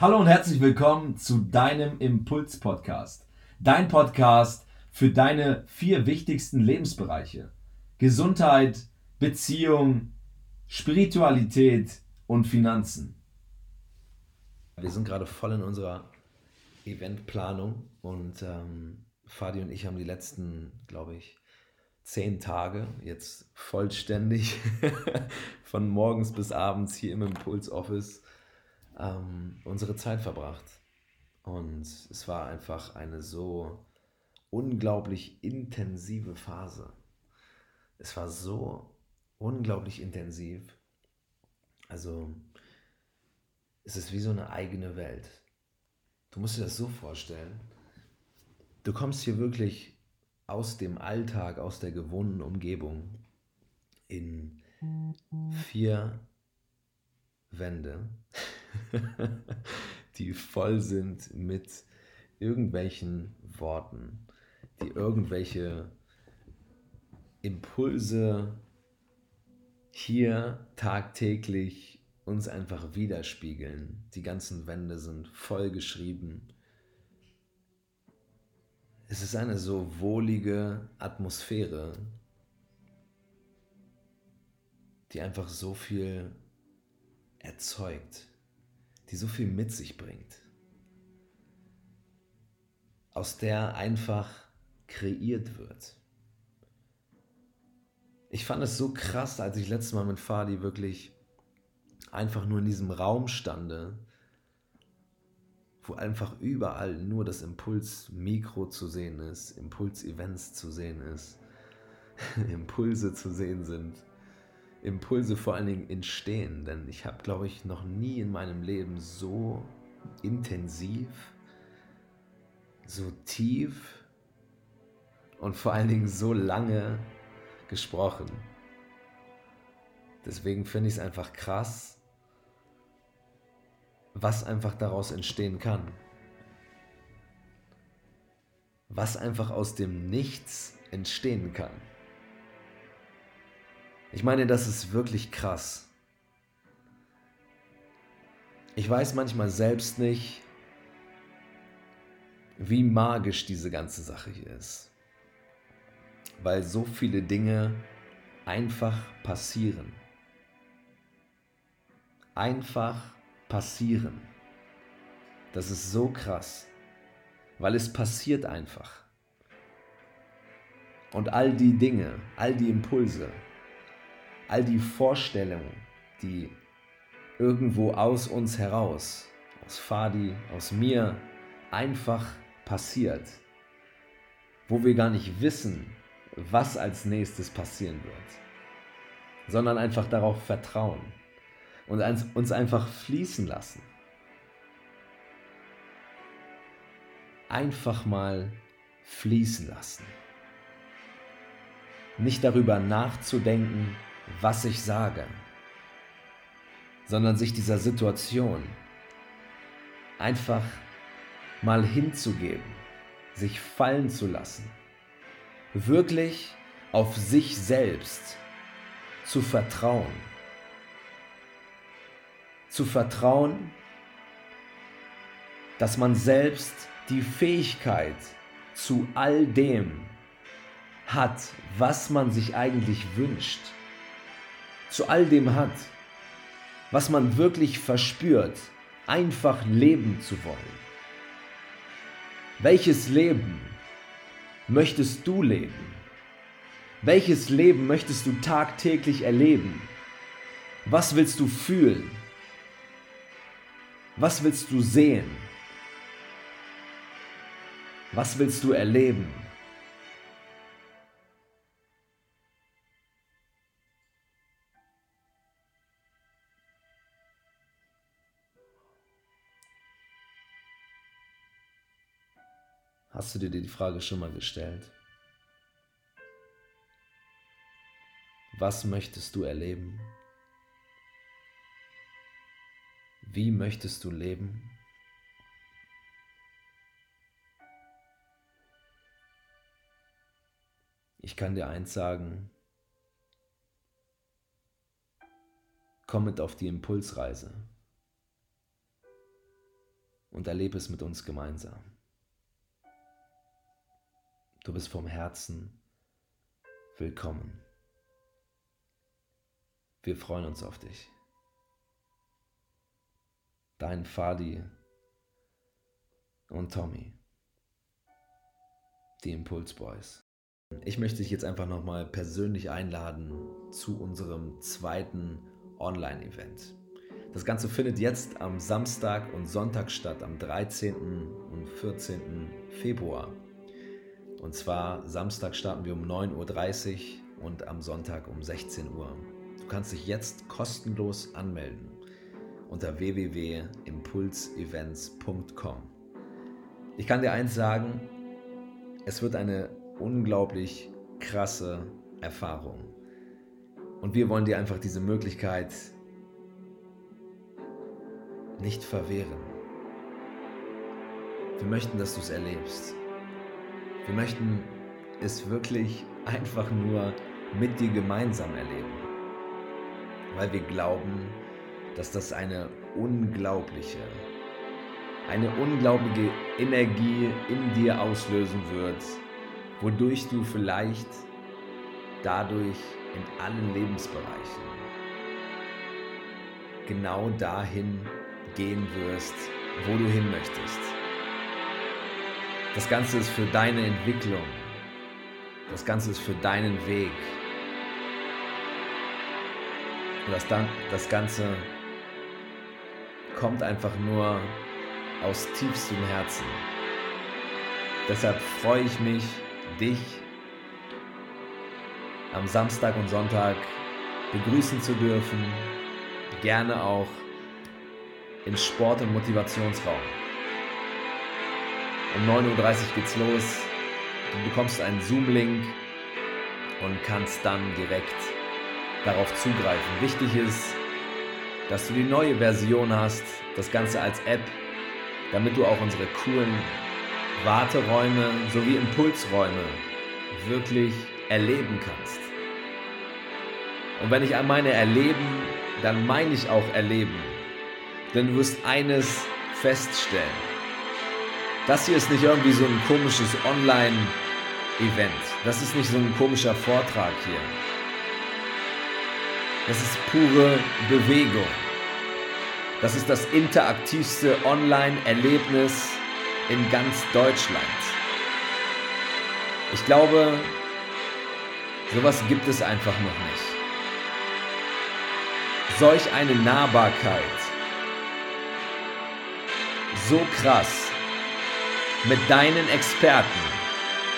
Hallo und herzlich willkommen zu deinem Impuls-Podcast. Dein Podcast für deine vier wichtigsten Lebensbereiche. Gesundheit, Beziehung, Spiritualität und Finanzen. Wir sind gerade voll in unserer Eventplanung und ähm, Fadi und ich haben die letzten, glaube ich, zehn Tage jetzt vollständig von morgens bis abends hier im Impuls-Office ähm, unsere Zeit verbracht. Und es war einfach eine so unglaublich intensive Phase. Es war so unglaublich intensiv. Also es ist wie so eine eigene Welt. Du musst dir das so vorstellen. Du kommst hier wirklich aus dem Alltag, aus der gewohnten Umgebung in vier Wände, die voll sind mit irgendwelchen Worten, die irgendwelche Impulse hier tagtäglich uns einfach widerspiegeln. Die ganzen Wände sind voll geschrieben. Es ist eine so wohlige Atmosphäre, die einfach so viel erzeugt, die so viel mit sich bringt, aus der einfach kreiert wird. Ich fand es so krass, als ich letztes Mal mit Fadi wirklich einfach nur in diesem Raum stande, wo einfach überall nur das Impuls-Mikro zu sehen ist, Impuls-Events zu sehen ist, Impulse zu sehen sind, Impulse vor allen Dingen entstehen. Denn ich habe, glaube ich, noch nie in meinem Leben so intensiv, so tief und vor allen Dingen so lange gesprochen. Deswegen finde ich es einfach krass, was einfach daraus entstehen kann. Was einfach aus dem Nichts entstehen kann. Ich meine, das ist wirklich krass. Ich weiß manchmal selbst nicht, wie magisch diese ganze Sache hier ist. Weil so viele Dinge einfach passieren. Einfach passieren. Das ist so krass, weil es passiert einfach. Und all die Dinge, all die Impulse, all die Vorstellungen, die irgendwo aus uns heraus, aus Fadi, aus mir, einfach passiert, wo wir gar nicht wissen, was als nächstes passieren wird, sondern einfach darauf vertrauen und uns einfach fließen lassen. Einfach mal fließen lassen. Nicht darüber nachzudenken, was ich sage, sondern sich dieser Situation einfach mal hinzugeben, sich fallen zu lassen, wirklich auf sich selbst zu vertrauen, zu vertrauen, dass man selbst die Fähigkeit zu all dem hat, was man sich eigentlich wünscht zu all dem hat, was man wirklich verspürt, einfach leben zu wollen. Welches Leben möchtest du leben? Welches Leben möchtest du tagtäglich erleben? Was willst du fühlen? Was willst du sehen? Was willst du erleben? Hast du dir die Frage schon mal gestellt? Was möchtest du erleben? Wie möchtest du leben? Ich kann dir eins sagen, komm mit auf die Impulsreise. und erlebe es mit uns gemeinsam. Du bist vom Herzen willkommen. Wir freuen uns auf dich. Dein Fadi und Tommy, die Impulse Boys. Ich möchte dich jetzt einfach nochmal persönlich einladen zu unserem zweiten Online-Event. Das Ganze findet jetzt am Samstag und Sonntag statt, am 13. und 14. Februar. Und zwar Samstag starten wir um 9.30 Uhr und am Sonntag um 16 Uhr. Du kannst dich jetzt kostenlos anmelden unter www.impulsevents.com. Ich kann dir eins sagen, es wird eine unglaublich krasse Erfahrung. Und wir wollen dir einfach diese Möglichkeit nicht verwehren. Wir möchten, dass du es erlebst. Wir möchten es wirklich einfach nur mit dir gemeinsam erleben. Weil wir glauben, dass das eine unglaubliche, eine unglaubliche Energie in dir auslösen wird, wodurch du vielleicht dadurch in allen Lebensbereichen genau dahin gehen wirst, wo du hin möchtest. Das Ganze ist für deine Entwicklung. Das Ganze ist für deinen Weg. Und das, das Ganze kommt einfach nur aus tiefstem Herzen. Deshalb freue ich mich, dich am Samstag und Sonntag begrüßen zu dürfen. Gerne auch im Sport- und Motivationsraum. Um 9.30 Uhr geht's los. Du bekommst einen Zoom-Link und kannst dann direkt darauf zugreifen. Wichtig ist, dass du die neue Version hast, das Ganze als App, damit du auch unsere coolen Warteräume sowie Impulsräume wirklich erleben kannst. Und wenn ich an meine erleben, dann meine ich auch erleben. Denn du wirst eines feststellen. Das hier ist nicht irgendwie so ein komisches Online-Event. Das ist nicht so ein komischer Vortrag hier. Das ist pure Bewegung. Das ist das interaktivste Online-Erlebnis in ganz Deutschland. Ich glaube, sowas gibt es einfach noch nicht. Solch eine Nahbarkeit, so krass, mit deinen Experten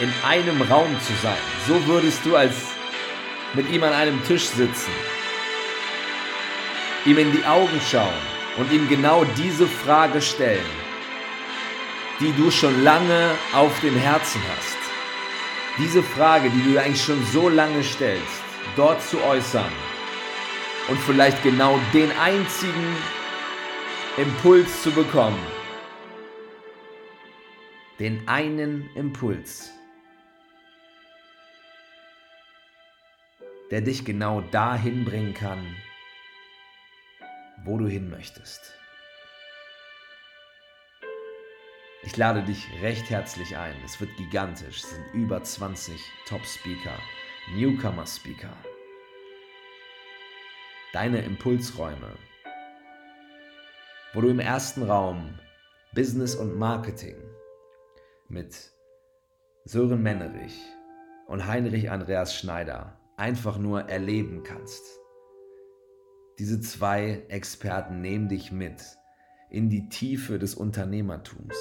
in einem Raum zu sein. So würdest du als mit ihm an einem Tisch sitzen, ihm in die Augen schauen und ihm genau diese Frage stellen die du schon lange auf dem Herzen hast. Diese Frage, die du eigentlich schon so lange stellst, dort zu äußern und vielleicht genau den einzigen Impuls zu bekommen. Den einen Impuls, der dich genau dahin bringen kann, wo du hin möchtest. Ich lade dich recht herzlich ein. Es wird gigantisch. Es sind über 20 Top-Speaker, Newcomer-Speaker. Deine Impulsräume, wo du im ersten Raum Business und Marketing mit Sören Mennerich und Heinrich Andreas Schneider einfach nur erleben kannst. Diese zwei Experten nehmen dich mit in die Tiefe des Unternehmertums.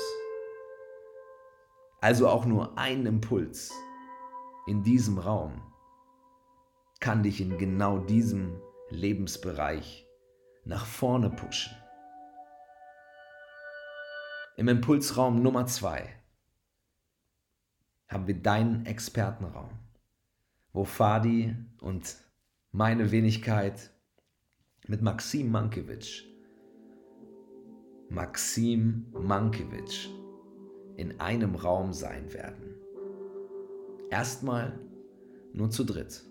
Also auch nur ein Impuls in diesem Raum kann dich in genau diesem Lebensbereich nach vorne pushen. Im Impulsraum Nummer zwei haben wir deinen Expertenraum, wo Fadi und meine Wenigkeit mit Maxim Mankiewicz, Maxim Mankiewicz in einem Raum sein werden. Erstmal nur zu dritt.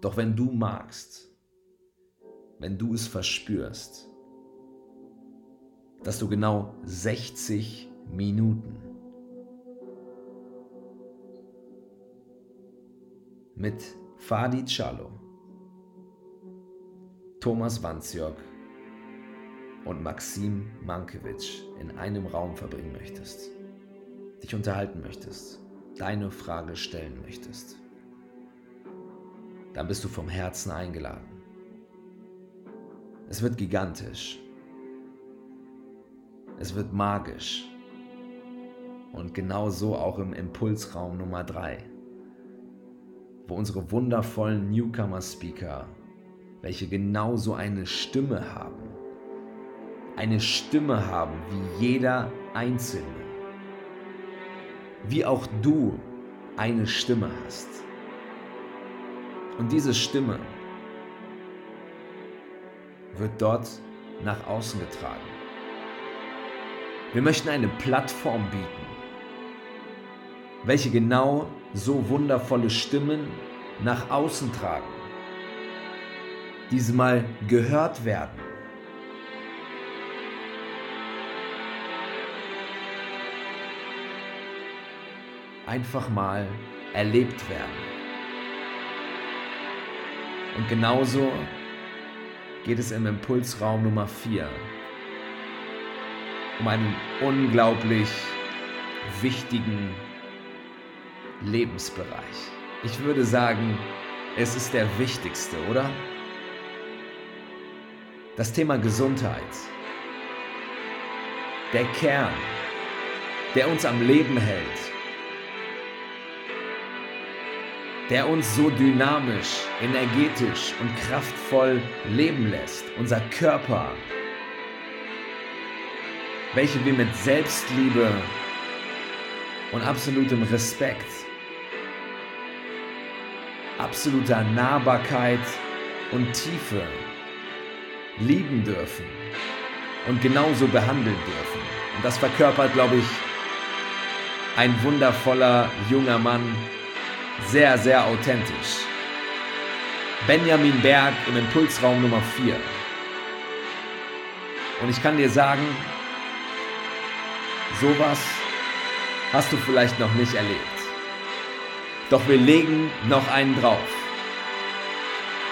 Doch wenn du magst, wenn du es verspürst, dass du genau 60 Minuten mit Fadi Chalo, Thomas Wanzjok und Maxim Mankiewicz in einem Raum verbringen möchtest, dich unterhalten möchtest, deine Frage stellen möchtest, dann bist du vom Herzen eingeladen. Es wird gigantisch. Es wird magisch. Und genauso auch im Impulsraum Nummer 3, wo unsere wundervollen Newcomer-Speaker, welche genauso eine Stimme haben, eine Stimme haben wie jeder Einzelne, wie auch du eine Stimme hast. Und diese Stimme wird dort nach außen getragen. Wir möchten eine Plattform bieten, welche genau so wundervolle Stimmen nach außen tragen, diese mal gehört werden. Einfach mal erlebt werden. Und genauso geht es im Impulsraum Nummer 4 um einen unglaublich wichtigen Lebensbereich. Ich würde sagen, es ist der wichtigste, oder? Das Thema Gesundheit. Der Kern, der uns am Leben hält. Der uns so dynamisch, energetisch und kraftvoll leben lässt. Unser Körper, welche wir mit Selbstliebe und absolutem Respekt, absoluter Nahbarkeit und Tiefe lieben dürfen und genauso behandeln dürfen. Und das verkörpert, glaube ich, ein wundervoller junger Mann, sehr, sehr authentisch. Benjamin Berg im Impulsraum Nummer 4. Und ich kann dir sagen, Sowas hast du vielleicht noch nicht erlebt. Doch wir legen noch einen drauf.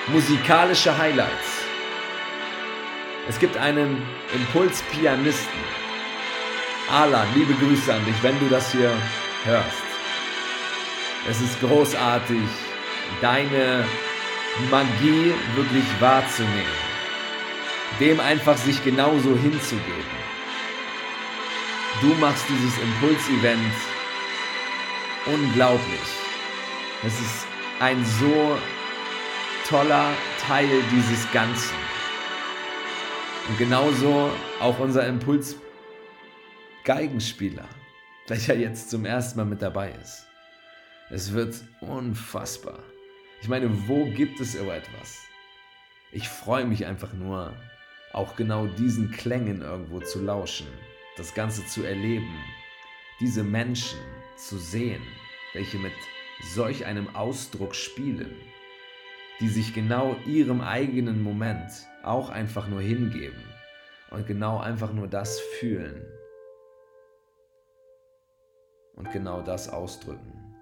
Musikalische Highlights. Es gibt einen Impulspianisten. Alan, liebe Grüße an dich, wenn du das hier hörst. Es ist großartig, deine Magie wirklich wahrzunehmen. Dem einfach sich genauso hinzugeben. Du machst dieses Impuls-Event unglaublich. Es ist ein so toller Teil dieses Ganzen. Und genauso auch unser Impuls-Geigenspieler, welcher jetzt zum ersten Mal mit dabei ist. Es wird unfassbar. Ich meine, wo gibt es so etwas? Ich freue mich einfach nur, auch genau diesen Klängen irgendwo zu lauschen das Ganze zu erleben, diese Menschen zu sehen, welche mit solch einem Ausdruck spielen, die sich genau ihrem eigenen Moment auch einfach nur hingeben und genau einfach nur das fühlen und genau das ausdrücken.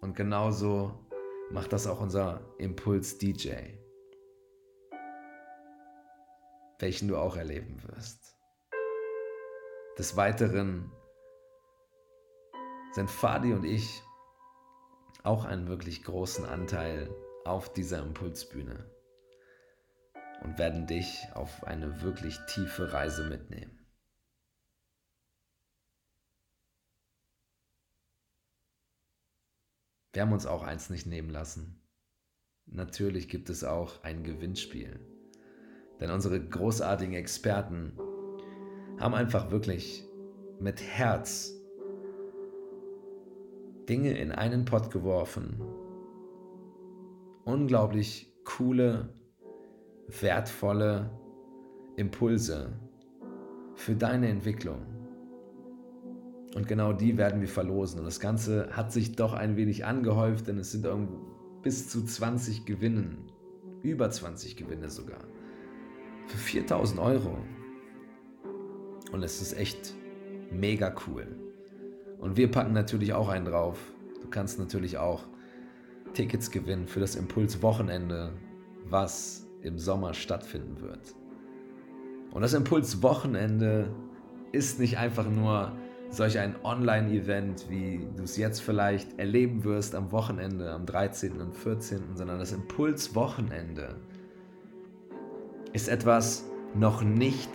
Und genauso macht das auch unser Impuls DJ, welchen du auch erleben wirst. Des Weiteren sind Fadi und ich auch einen wirklich großen Anteil auf dieser Impulsbühne und werden dich auf eine wirklich tiefe Reise mitnehmen. Wir haben uns auch eins nicht nehmen lassen. Natürlich gibt es auch ein Gewinnspiel. Denn unsere großartigen Experten haben einfach wirklich mit Herz Dinge in einen Pott geworfen. Unglaublich coole, wertvolle Impulse für deine Entwicklung. Und genau die werden wir verlosen. Und das Ganze hat sich doch ein wenig angehäuft, denn es sind bis zu 20 Gewinnen, über 20 Gewinne sogar. Für 4000 Euro Und es ist echt mega cool. Und wir packen natürlich auch einen drauf. Du kannst natürlich auch Tickets gewinnen für das Impuls-Wochenende, was im Sommer stattfinden wird. Und das Impuls-Wochenende ist nicht einfach nur solch ein Online-Event, wie du es jetzt vielleicht erleben wirst am Wochenende, am 13. und 14., sondern das Impuls-Wochenende ist etwas noch nicht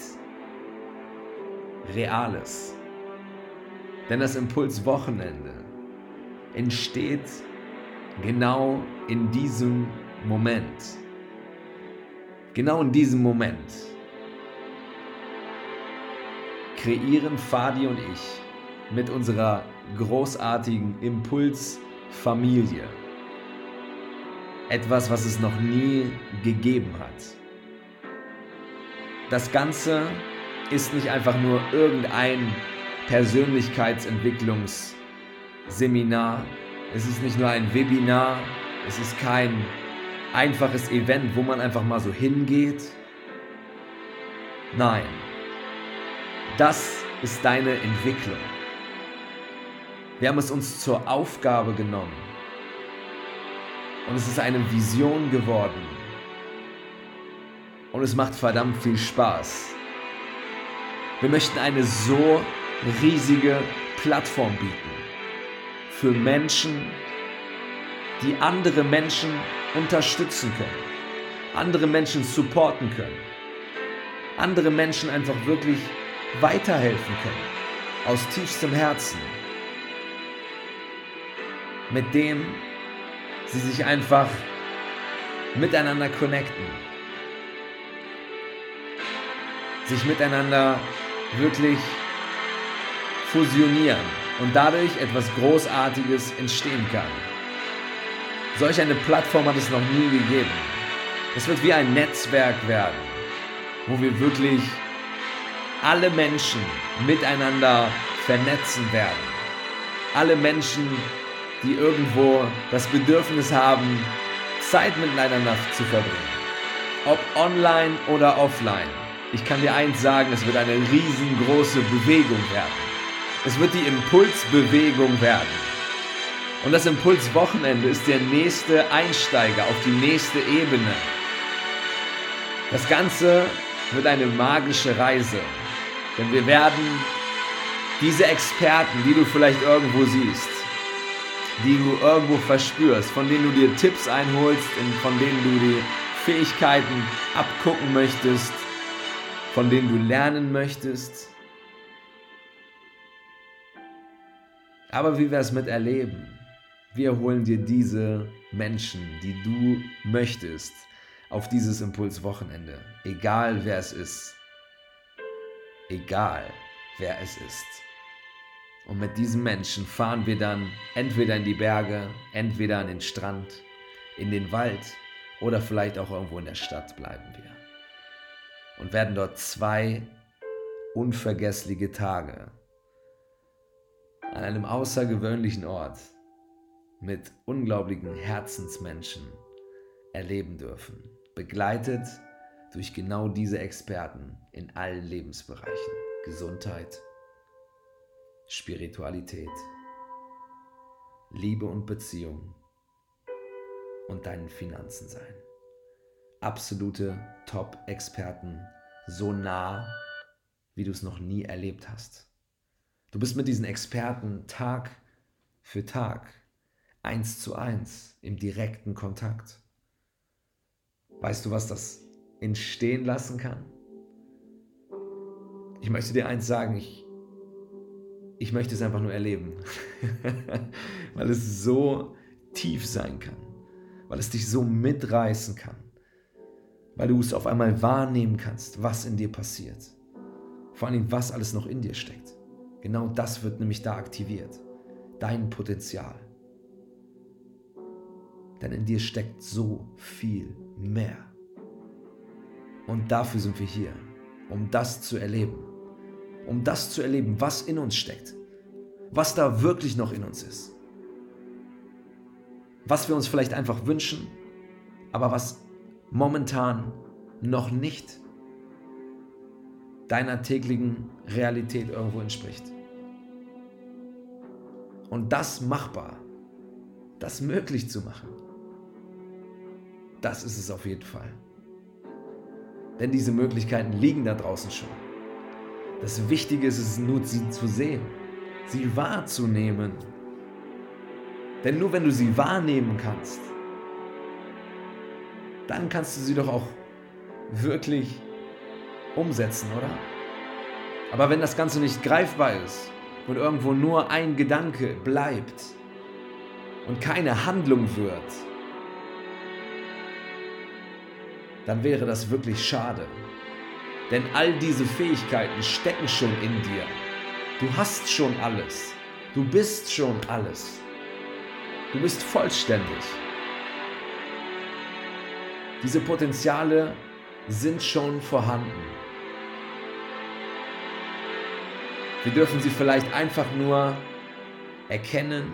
Reales. Denn das Impuls-Wochenende entsteht genau in diesem Moment. Genau in diesem Moment kreieren Fadi und ich mit unserer großartigen Impulsfamilie etwas, was es noch nie gegeben hat. Das Ganze ist nicht einfach nur irgendein Persönlichkeitsentwicklungsseminar, es ist nicht nur ein Webinar, es ist kein einfaches Event, wo man einfach mal so hingeht. Nein, das ist deine Entwicklung. Wir haben es uns zur Aufgabe genommen. Und es ist eine Vision geworden. Und es macht verdammt viel Spaß. Wir möchten eine so riesige Plattform bieten für Menschen, die andere Menschen unterstützen können, andere Menschen supporten können, andere Menschen einfach wirklich weiterhelfen können, aus tiefstem Herzen mit dem sie sich einfach miteinander connecten. Sich miteinander wirklich fusionieren und dadurch etwas Großartiges entstehen kann. Solch eine Plattform hat es noch nie gegeben. Es wird wie ein Netzwerk werden, wo wir wirklich alle Menschen miteinander vernetzen werden. Alle Menschen die irgendwo das Bedürfnis haben, Zeit miteinander zu verbringen. Ob online oder offline. Ich kann dir eins sagen, es wird eine riesengroße Bewegung werden. Es wird die Impulsbewegung werden. Und das Impulswochenende ist der nächste Einsteiger auf die nächste Ebene. Das Ganze wird eine magische Reise. Denn wir werden diese Experten, die du vielleicht irgendwo siehst, die du irgendwo verspürst, von denen du dir Tipps einholst, von denen du die Fähigkeiten abgucken möchtest, von denen du lernen möchtest. Aber wie wir es mit erleben, wir holen dir diese Menschen, die du möchtest, auf dieses Impulswochenende. Egal wer es ist. Egal wer es ist. Und mit diesen Menschen fahren wir dann entweder in die Berge, entweder an den Strand, in den Wald oder vielleicht auch irgendwo in der Stadt bleiben wir. Und werden dort zwei unvergessliche Tage an einem außergewöhnlichen Ort mit unglaublichen Herzensmenschen erleben dürfen, begleitet durch genau diese Experten in allen Lebensbereichen. Gesundheit, Spiritualität, Liebe und Beziehung und deinen Finanzen sein. Absolute Top-Experten, so nah, wie du es noch nie erlebt hast. Du bist mit diesen Experten Tag für Tag, eins zu eins, im direkten Kontakt. Weißt du, was das entstehen lassen kann? Ich möchte dir eins sagen, ich ich möchte es einfach nur erleben, weil es so tief sein kann, weil es dich so mitreißen kann, weil du es auf einmal wahrnehmen kannst, was in dir passiert, vor allem was alles noch in dir steckt. Genau das wird nämlich da aktiviert, dein Potenzial. Denn in dir steckt so viel mehr. Und dafür sind wir hier, um das zu erleben um das zu erleben, was in uns steckt, was da wirklich noch in uns ist, was wir uns vielleicht einfach wünschen, aber was momentan noch nicht deiner täglichen Realität irgendwo entspricht. Und das machbar, das möglich zu machen, das ist es auf jeden Fall. Denn diese Möglichkeiten liegen da draußen schon. Das Wichtige ist es nur, sie zu sehen, sie wahrzunehmen. Denn nur wenn du sie wahrnehmen kannst, dann kannst du sie doch auch wirklich umsetzen, oder? Aber wenn das Ganze nicht greifbar ist und irgendwo nur ein Gedanke bleibt und keine Handlung wird, dann wäre das wirklich schade. Denn all diese Fähigkeiten stecken schon in dir. Du hast schon alles. Du bist schon alles. Du bist vollständig. Diese Potenziale sind schon vorhanden. Wir dürfen sie vielleicht einfach nur erkennen,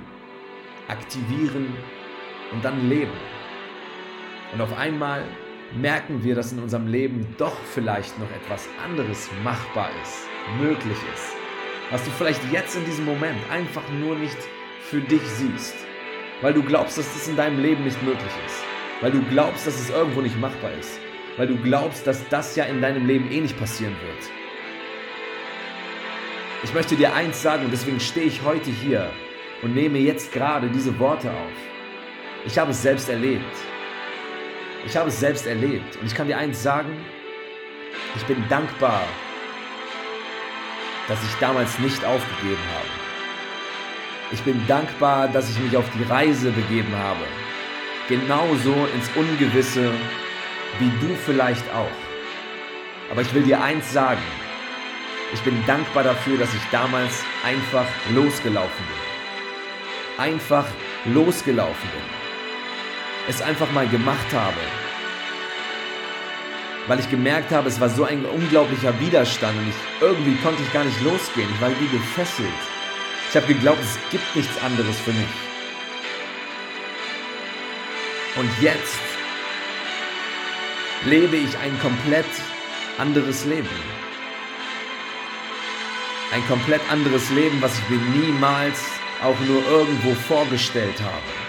aktivieren und dann leben. Und auf einmal merken wir, dass in unserem Leben doch vielleicht noch etwas anderes machbar ist, möglich ist. Was du vielleicht jetzt in diesem Moment einfach nur nicht für dich siehst, weil du glaubst, dass das in deinem Leben nicht möglich ist, weil du glaubst, dass es irgendwo nicht machbar ist, weil du glaubst, dass das ja in deinem Leben eh nicht passieren wird. Ich möchte dir eins sagen und deswegen stehe ich heute hier und nehme jetzt gerade diese Worte auf. Ich habe es selbst erlebt. Ich habe es selbst erlebt. Und ich kann dir eins sagen, ich bin dankbar, dass ich damals nicht aufgegeben habe. Ich bin dankbar, dass ich mich auf die Reise begeben habe. Genauso ins Ungewisse wie du vielleicht auch. Aber ich will dir eins sagen. Ich bin dankbar dafür, dass ich damals einfach losgelaufen bin. Einfach losgelaufen bin es einfach mal gemacht habe. Weil ich gemerkt habe, es war so ein unglaublicher Widerstand und ich, irgendwie konnte ich gar nicht losgehen. Ich war wie gefesselt. Ich habe geglaubt, es gibt nichts anderes für mich. Und jetzt lebe ich ein komplett anderes Leben. Ein komplett anderes Leben, was ich mir niemals auch nur irgendwo vorgestellt habe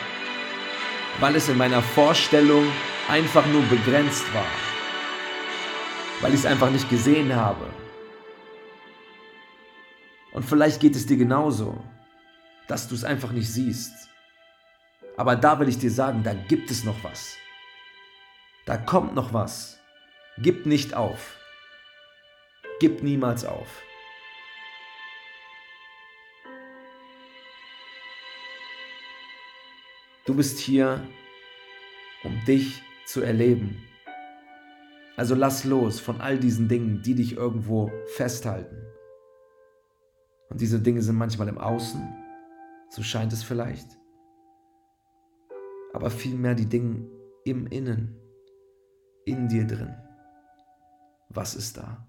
weil es in meiner Vorstellung einfach nur begrenzt war, weil ich es einfach nicht gesehen habe. Und vielleicht geht es dir genauso, dass du es einfach nicht siehst. Aber da will ich dir sagen, da gibt es noch was. Da kommt noch was. Gib nicht auf. Gib niemals auf. Du bist hier, um dich zu erleben. Also lass los von all diesen Dingen, die dich irgendwo festhalten. Und diese Dinge sind manchmal im Außen, so scheint es vielleicht, aber vielmehr die Dinge im Innen, in dir drin. Was ist da?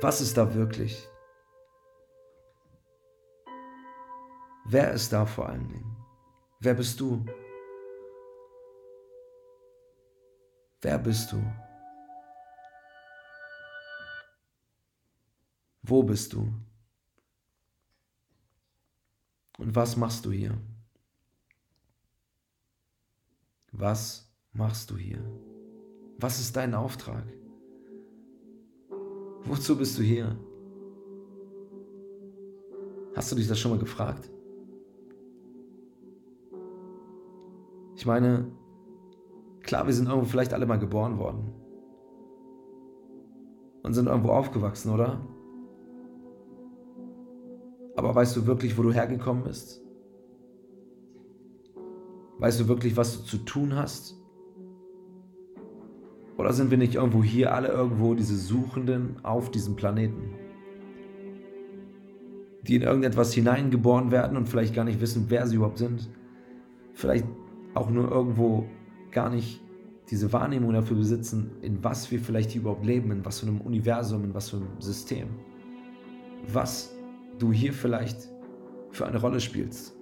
Was ist da wirklich? Wer ist da vor allen Dingen? Wer bist du? Wer bist du? Wo bist du? Und was machst du hier? Was machst du hier? Was ist dein Auftrag? Wozu bist du hier? Hast du dich das schon mal gefragt? Ich meine, klar, wir sind irgendwo vielleicht alle mal geboren worden. Und sind irgendwo aufgewachsen, oder? Aber weißt du wirklich, wo du hergekommen bist? Weißt du wirklich, was du zu tun hast? Oder sind wir nicht irgendwo hier alle irgendwo diese Suchenden auf diesem Planeten? Die in irgendetwas hineingeboren werden und vielleicht gar nicht wissen, wer sie überhaupt sind? Vielleicht auch nur irgendwo gar nicht diese Wahrnehmung dafür besitzen, in was wir vielleicht hier überhaupt leben, in was für einem Universum, in was für einem System. Was du hier vielleicht für eine Rolle spielst.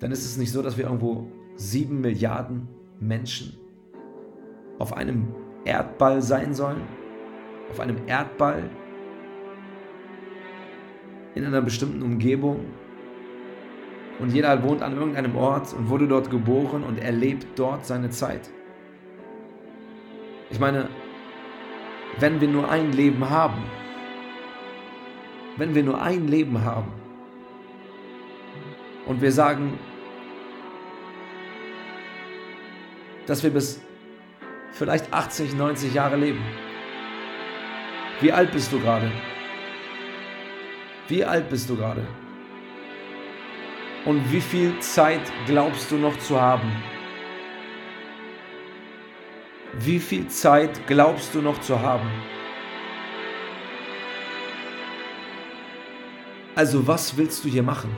Dann ist es nicht so, dass wir irgendwo sieben Milliarden Menschen auf einem Erdball sein sollen auf einem Erdball in einer bestimmten Umgebung und jeder wohnt an irgendeinem Ort und wurde dort geboren und erlebt dort seine Zeit. Ich meine, wenn wir nur ein Leben haben, wenn wir nur ein Leben haben und wir sagen, dass wir bis vielleicht 80, 90 Jahre leben. Wie alt bist du gerade? Wie alt bist du gerade? Und wie viel Zeit glaubst du noch zu haben? Wie viel Zeit glaubst du noch zu haben? Also was willst du hier machen?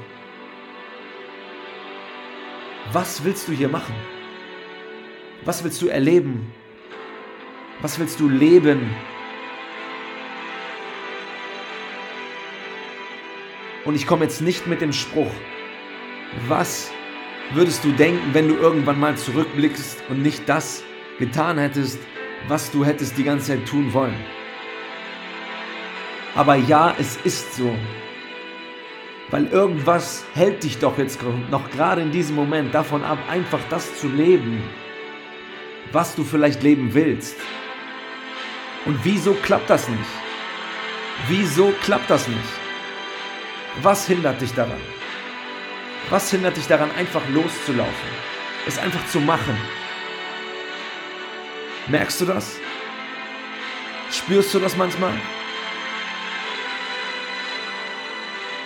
Was willst du hier machen? Was willst du erleben? Was willst du leben? Und ich komme jetzt nicht mit dem Spruch, was würdest du denken, wenn du irgendwann mal zurückblickst und nicht das getan hättest, was du hättest die ganze Zeit tun wollen? Aber ja, es ist so. Weil irgendwas hält dich doch jetzt noch gerade in diesem Moment davon ab, einfach das zu leben, was du vielleicht leben willst. Und wieso klappt das nicht? Wieso klappt das nicht? Was hindert dich daran? Was hindert dich daran, einfach loszulaufen? Es einfach zu machen? Merkst du das? Spürst du das manchmal?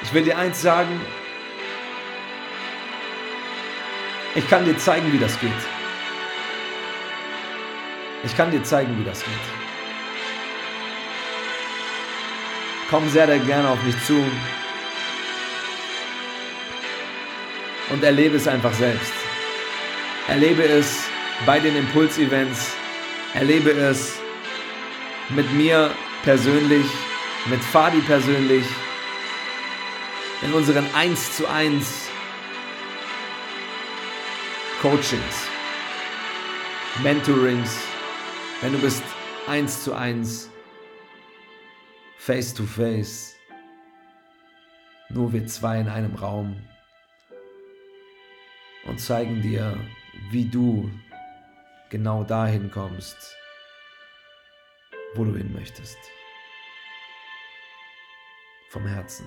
Ich will dir eins sagen. Ich kann dir zeigen, wie das geht. Ich kann dir zeigen, wie das geht. Komm sehr, sehr gerne auf mich zu und erlebe es einfach selbst. Erlebe es bei den Impuls-Events, erlebe es mit mir persönlich, mit Fadi persönlich, in unseren 1 zu 1 Coachings, Mentorings, wenn du bist 1 zu 1, face to face, nur wir zwei in einem Raum und zeigen dir, wie du genau dahin kommst, wo du hin möchtest. Vom Herzen.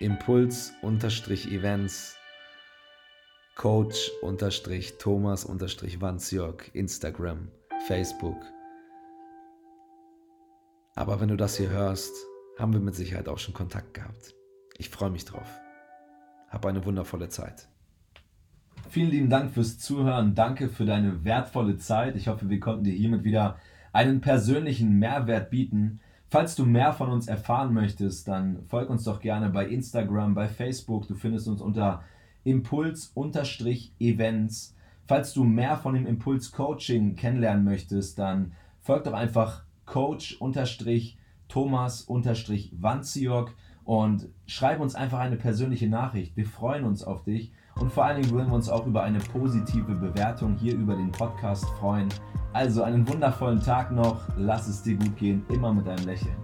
Impuls-Events, Coach-Thomas-Wanzjörg, Instagram, Facebook. Aber wenn du das hier hörst, haben wir mit Sicherheit auch schon Kontakt gehabt. Ich freue mich drauf. Hab eine wundervolle Zeit. Vielen lieben Dank fürs Zuhören. Danke für deine wertvolle Zeit. Ich hoffe, wir konnten dir hiermit wieder einen persönlichen Mehrwert bieten. Falls du mehr von uns erfahren möchtest, dann folg uns doch gerne bei Instagram, bei Facebook. Du findest uns unter Impuls-Events. Falls du mehr von dem Impuls-Coaching kennenlernen möchtest, dann folg doch einfach Coach-Thomas-Wanziok und schreib uns einfach eine persönliche Nachricht. Wir freuen uns auf dich und vor allen Dingen würden wir uns auch über eine positive Bewertung hier über den Podcast freuen. Also einen wundervollen Tag noch, lass es dir gut gehen, immer mit einem Lächeln.